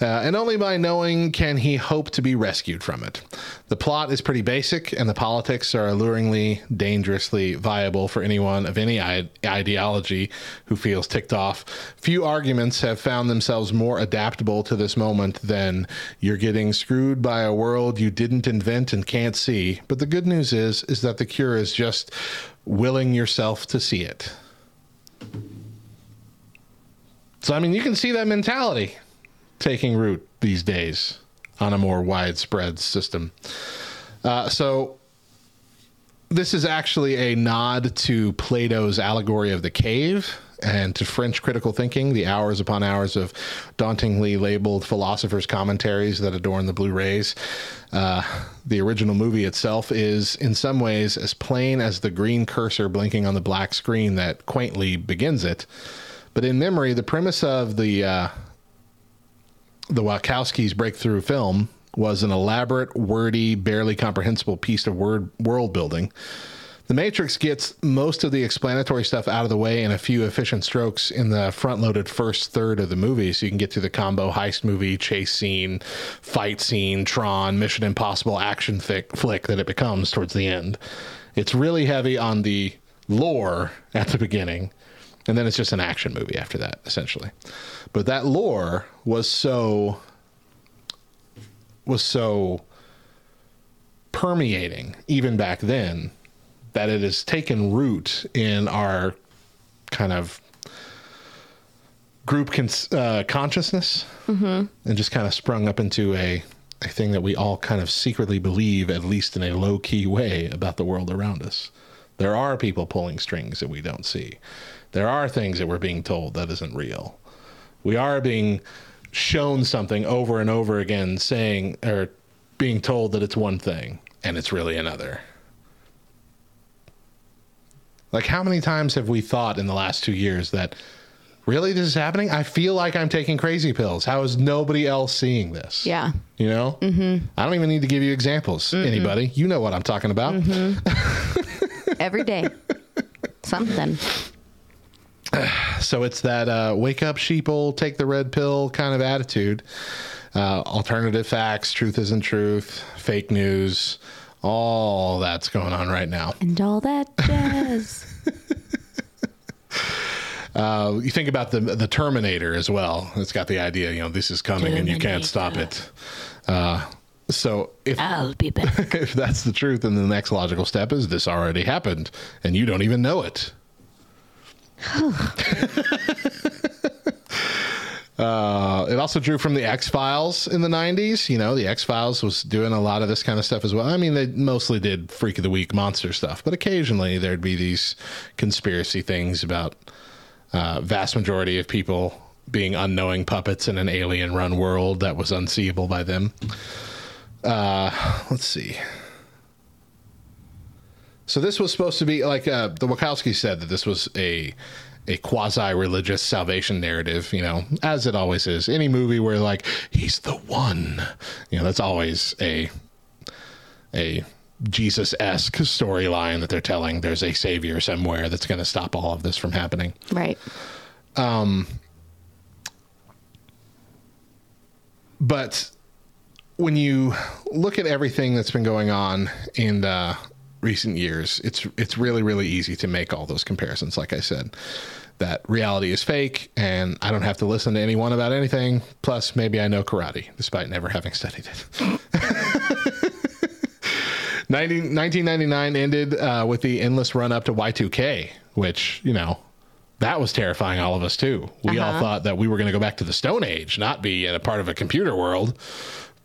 uh, and only by knowing can he hope to be rescued from it. The plot is pretty basic, and the politics are alluringly, dangerously viable for anyone of any I- ideology who feels ticked off. Few arguments have found themselves more adaptable to this moment than you're getting screwed by a world you didn't invent and can't see. But the good news is, is that the cure is just willing yourself to see it. So, I mean, you can see that mentality taking root these days on a more widespread system. Uh, so, this is actually a nod to Plato's allegory of the cave and to French critical thinking, the hours upon hours of dauntingly labeled philosophers' commentaries that adorn the Blu rays. Uh, the original movie itself is, in some ways, as plain as the green cursor blinking on the black screen that quaintly begins it. But in memory, the premise of the uh, the Wachowskis' breakthrough film was an elaborate, wordy, barely comprehensible piece of word world building. The Matrix gets most of the explanatory stuff out of the way in a few efficient strokes in the front loaded first third of the movie. So you can get to the combo heist movie, chase scene, fight scene, Tron, Mission Impossible action fic- flick that it becomes towards the end. It's really heavy on the lore at the beginning, and then it's just an action movie after that, essentially. But that lore was so was so permeating even back then that it has taken root in our kind of group cons- uh, consciousness Mm-hmm. and just kind of sprung up into a, a thing that we all kind of secretly believe, at least in a low key way, about the world around us. There are people pulling strings that we don't see. There are things that we're being told that isn't real. We are being shown something over and over again, saying or being told that it's one thing and it's really another. Like, how many times have we thought in the last two years that really this is happening? I feel like I'm taking crazy pills. How is nobody else seeing this? Yeah. You know? Mm-hmm. I don't even need to give you examples, anybody. You know what I'm talking about. Mm-hmm. [LAUGHS] Every day. [LAUGHS] Something. [SIGHS] So it's that uh, wake up, sheeple, take the red pill kind of attitude. Uh, alternative facts, truth isn't truth, fake news, all that's going on right now. And all that jazz. [LAUGHS] Uh, you think about the the Terminator as well. It's got the idea, you know, this is coming and you can't stop it. Uh, so if I'll be back. [LAUGHS] if that's the truth, then the next logical step is this already happened and you don't even know it. [LAUGHS] Uh, it also drew from the X Files in the 90s. You know, the X Files was doing a lot of this kind of stuff as well. I mean, they mostly did Freak of the Week monster stuff, but occasionally there'd be these conspiracy things about uh, vast majority of people being unknowing puppets in an alien run world that was unseeable by them. Uh, let's see. So this was supposed to be like uh, the Wachowski said that this was a a quasi religious salvation narrative, you know, as it always is. Any movie where like he's the one, you know, that's always a a Jesus esque storyline that they're telling. There's a savior somewhere that's going to stop all of this from happening. Right. Um, but when you look at everything that's been going on in uh, recent years, it's it's really really easy to make all those comparisons. Like I said, that reality is fake, and I don't have to listen to anyone about anything. Plus, maybe I know karate, despite never having studied it. [LAUGHS] 90, 1999 ended uh, with the endless run up to Y2K, which you know that was terrifying all of us too. We all Uh-huh. thought that we were going to go back to the Stone Age, not be in a part of a computer world.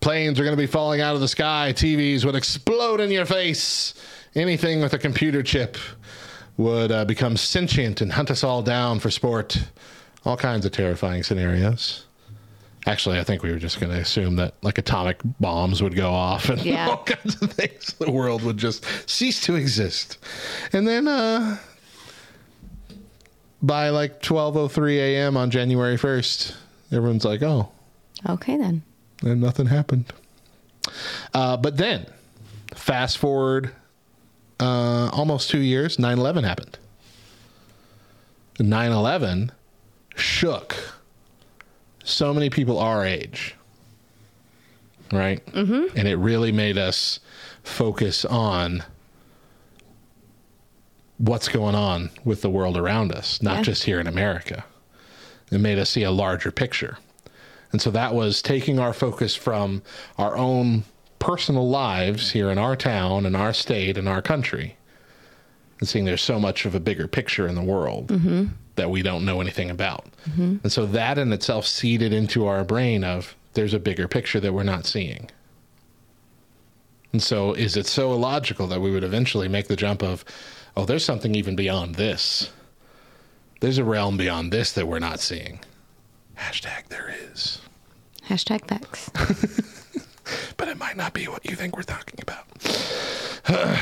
Planes are going to be falling out of the sky. TVs would explode in your face. Anything with a computer chip would uh, become sentient and hunt us all down for sport. All kinds of terrifying scenarios. Actually, I think we were just going to assume that like atomic bombs would go off and [LAUGHS] Yeah. all kinds of things. The world would just cease to exist. And then uh, by like 12:03 a.m. on January 1st, everyone's like, "Oh, Okay then. and nothing happened." Uh, but then, fast forward uh, almost two years, 9/11 happened. 9/11 shook so many people our age, right? Mm-hmm. And it really made us focus on what's going on with the world around us, not Yeah. just here in America. It made us see a larger picture. And so that was taking our focus from our own personal lives here in our town, in our state, in our country, and seeing there's so much of a bigger picture in the world that we don't know anything about. And so that in itself seeded into our brain of there's a bigger picture that we're not seeing. And so is it so illogical that we would eventually make the jump of, oh, there's something even beyond this? there's a realm beyond this that we're not seeing. Hashtag there is. Hashtag facts. [LAUGHS] but it might not be what you think we're talking about. [SIGHS]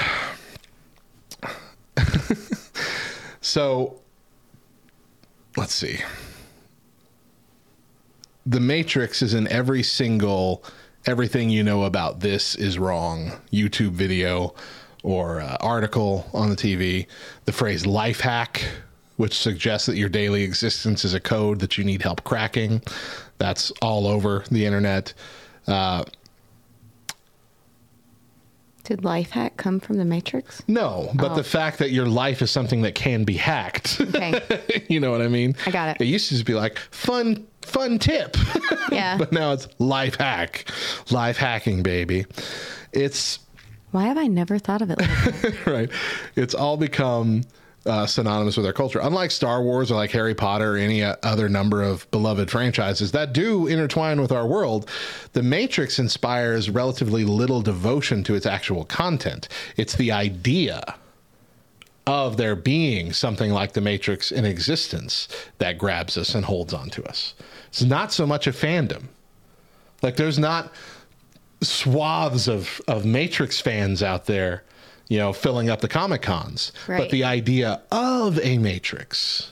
so, let's see. The Matrix is in every single everything you know about this is wrong YouTube video or uh, article on the TV. The phrase life hack, which suggests that your daily existence is a code that you need help cracking, that's all over the internet. Uh, Did life hack come from the Matrix? No, but Oh. the fact that your life is something that can be hacked. Okay. [LAUGHS] you know what I mean? I got it. It used to just be like fun, fun tip. [LAUGHS] Yeah. but now it's life hack, life hacking, baby. It's Why have I never thought of it like that? [LAUGHS] right. It's all become uh, synonymous with our culture. Unlike Star Wars or like Harry Potter or any uh, other number of beloved franchises that do intertwine with our world, The Matrix inspires relatively little devotion to its actual content. It's the idea of there being something like the Matrix in existence that grabs us and holds on to us. It's not so much a fandom. Like there's not swaths of, of Matrix fans out there, you know, filling up the Comic Cons. But the idea of a Matrix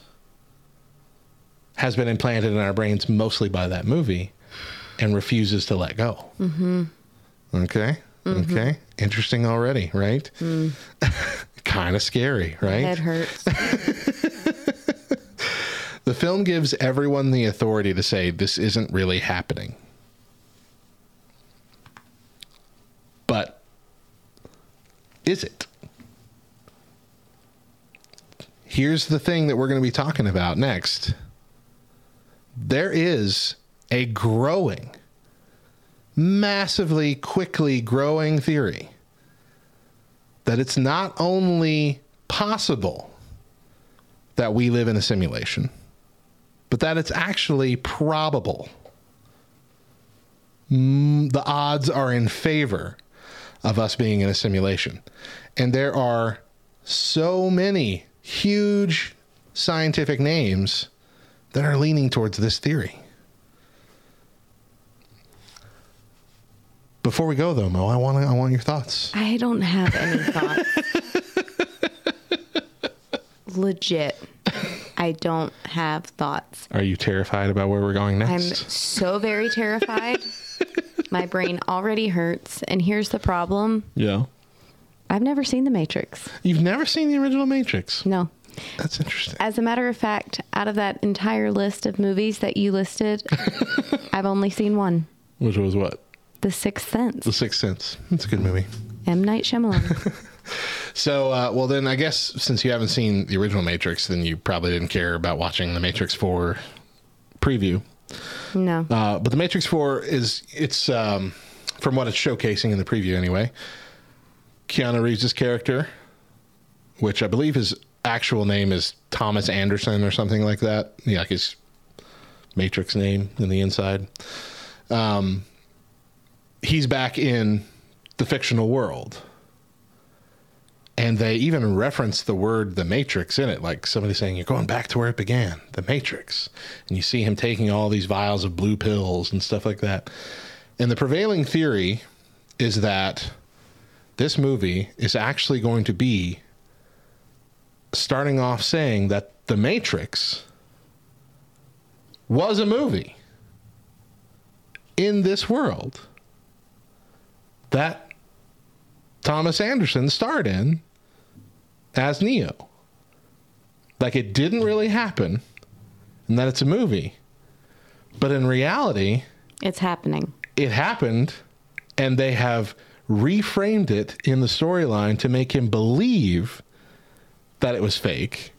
has been implanted in our brains mostly by that movie and refuses to let go. Mm-hmm. Okay. Okay. Interesting already, right? [LAUGHS] kind of scary, right? Head hurts. [LAUGHS] The film gives everyone the authority to say this isn't really happening. But is it? Here's the thing that we're going to be talking about next. There is a growing, massively quickly growing theory that it's not only possible that we live in a simulation, but that it's actually probable. Mm, the odds are in favor of us being in a simulation. And there are so many huge scientific names that are leaning towards this theory. Before we go though, Mo, I want I want your thoughts. I don't have any thoughts. [LAUGHS] Legit. I don't have thoughts. Are you terrified about where we're going next? I'm so very terrified. My brain already hurts. And here's the problem yeah. I've never seen The Matrix. You've never seen the original Matrix. No. That's interesting. As a matter of fact, out of that entire list of movies that you listed, [LAUGHS] I've only seen one Which was what? The Sixth Sense. The Sixth Sense. It's a good movie. M. Night Shyamalan. [LAUGHS] So, uh, well, then I guess since you haven't seen the original Matrix, then you probably didn't care about watching the Matrix 4 preview. No. Uh, but the Matrix 4 is, it's, um, from what it's showcasing in the preview anyway, Keanu Reeves' character, which I believe his actual name is Thomas Anderson or something like that. Yeah, like his Matrix name in the inside. Um, he's back in the fictional world. And they even reference the word the Matrix in it, like somebody saying, You're going back to where it began, the Matrix. And you see him taking all these vials of blue pills and stuff like that. And the prevailing theory is that this movie is actually going to be starting off saying that The Matrix was a movie in this world that Thomas Anderson starred in as Neo. Like it didn't really happen and that it's a movie. But in reality, it's happening. it happened and they have reframed it in the storyline to make him believe that it was fake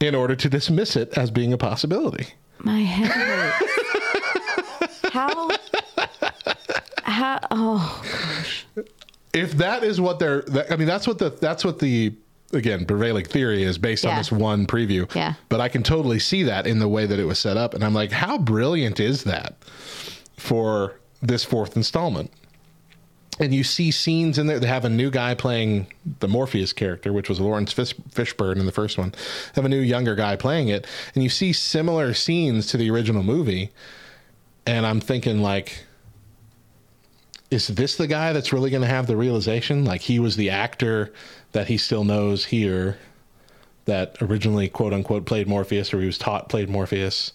in order to dismiss it as being a possibility. My head hurts. [LAUGHS] How? How? Oh, If that is what they're that, I mean that's what the that's what the again prevailing theory is based on this one preview. Yeah. But I can totally see that in the way that it was set up and I'm like how brilliant is that for this fourth installment? and you see scenes in there. They have a new guy playing the Morpheus character, which was Laurence Fish, Fishburne in the first one. They have a new younger guy playing it, and you see similar scenes to the original movie. And I'm thinking, like, is this the guy that's really going to have the realization? Like, he was the actor that he still knows here that originally, quote unquote, played Morpheus, or he was taught played Morpheus.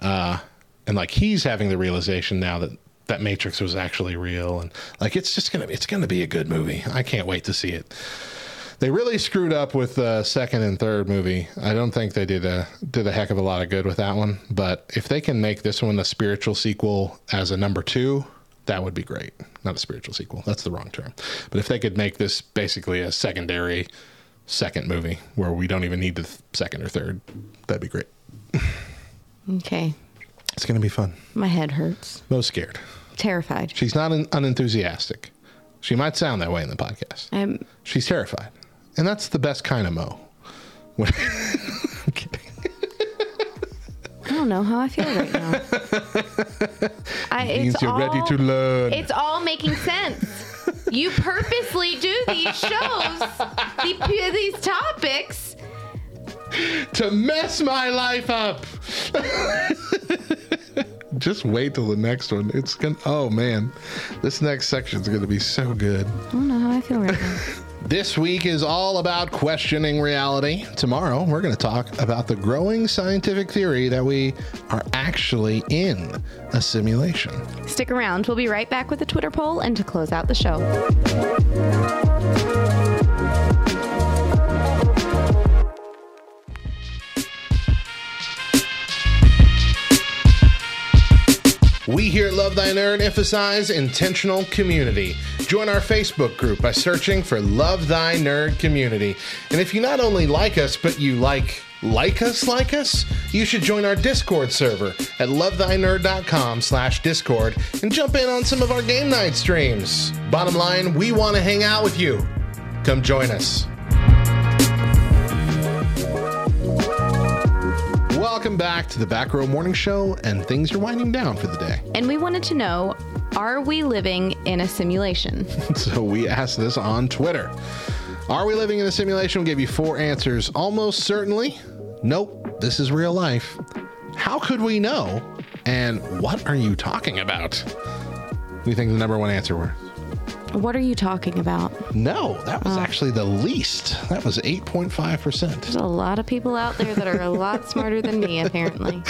Uh, and like, he's having the realization now that that Matrix was actually real, and like it's just gonna be it's gonna be a good movie. I can't wait to see it. They really screwed up with the second and third movie. I don't think they did a did a heck of a lot of good with that one. But if they can make this one a spiritual sequel as a number two, that would be great. Not a spiritual sequel. That's the wrong term. But if they could make this basically a secondary second movie where we don't even need the th- second or third, that'd be great. Okay. It's gonna be fun. My head hurts. Mo's scared. Terrified. She's not un- unenthusiastic. She might sound that way in the podcast. I'm She's terrified. And that's the best kind of Mo. When- [LAUGHS] I'm kidding. I don't know how I feel right now. [LAUGHS] I, Means it's you're all, ready to learn. It's all making sense. You purposely do these shows, the, these topics. to mess my life up. [LAUGHS] Just wait till the next one. It's gonna. Oh man, this next section is gonna be so good. I don't know how I feel right now. [LAUGHS] This week is all about questioning reality. Tomorrow, we're going to talk about the growing scientific theory that we are actually in a simulation. Stick around. We'll be right back with a Twitter poll and to close out the show. We here at Love Thy Nerd emphasize intentional community. Join our Facebook group by searching for Love Thy Nerd Community. And if you not only like us, but you like like us like us, you should join our Discord server at lovethynerd.com slash Discord and jump in on some of our game night streams. Bottom line, we want to hang out with you. Come join us. Welcome back to the Back Row Morning Show, and things are winding down for the day. And we wanted to know are we living in a simulation? [LAUGHS] So we asked this on Twitter. Are we living in a simulation? We gave you four answers. Almost certainly. Nope, this is real life. How could we know? And what are you talking about? What do you think the number one answer were? What are you talking about? No, that was Oh. actually the least. That was 8.5%. There's a lot of people out there that are a lot [LAUGHS] smarter than me, apparently.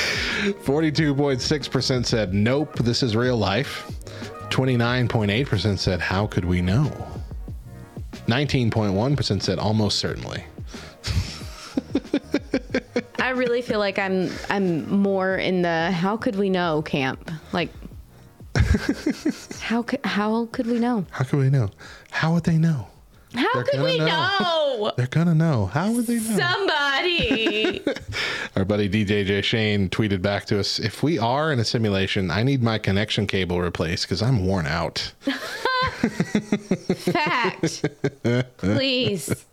42.6% said, nope, this is real life. 29.8% said, how could we know? 19.1% said, almost certainly. I really feel like I'm I'm more in the how could we know camp. Like [LAUGHS] how could how could we know? How could we know? How would they know? How They're could we know. know? [LAUGHS] They're gonna know. How would they know? Somebody. [LAUGHS] Our buddy DJ J Shane tweeted back to us: If we are in a simulation, I need my connection cable replaced because I'm worn out. Fact. Please.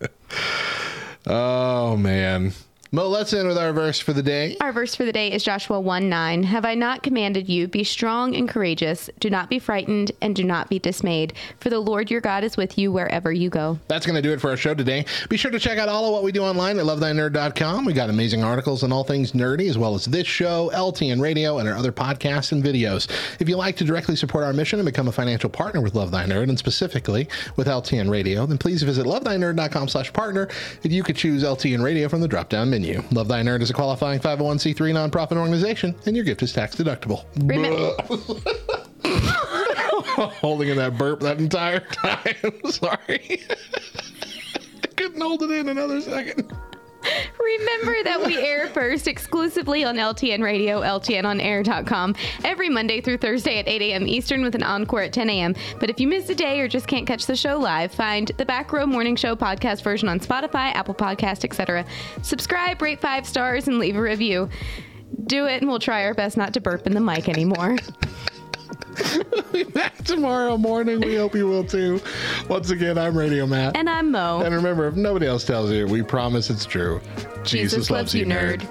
Oh man. Mo, let's end with our verse for the day. Our verse for the day is Joshua 1 9. Have I not commanded you, be strong and courageous? Do not be frightened and do not be dismayed, for the Lord your God is with you wherever you go. That's going to do it for our show today. Be sure to check out all of what we do online at lovethynerd.com. We got amazing articles on all things nerdy, as well as this show, LTN Radio, and our other podcasts and videos. If you'd like to directly support our mission and become a financial partner with Love Thy Nerd, and specifically with LTN Radio, then please visit lovethynerd.com slash partner, and you could choose LTN Radio from the drop-down menu. Love Thy Nerd is a qualifying 501c3 nonprofit organization, and your gift is tax deductible. [LAUGHS] Holding in that burp that entire [LAUGHS] time. [LAUGHS] Sorry. I couldn't hold it in another second. Remember that we air first exclusively on LTN Radio, LTNOnAir.com, every Monday through Thursday at 8 a.m. Eastern with an encore at 10 a.m. But if you miss a day or just can't catch the show live, find the Back Row Morning Show podcast version on Spotify, Apple Podcast, etc. Subscribe, rate five stars, and leave a review. Do it, and we'll try our best not to burp in the mic anymore. [LAUGHS] [LAUGHS] Be back tomorrow morning. We hope you will too. Once again, I'm Radio Matt. And I'm Mo. And remember, if nobody else tells you, we promise it's true. Jesus, loves, you, nerd.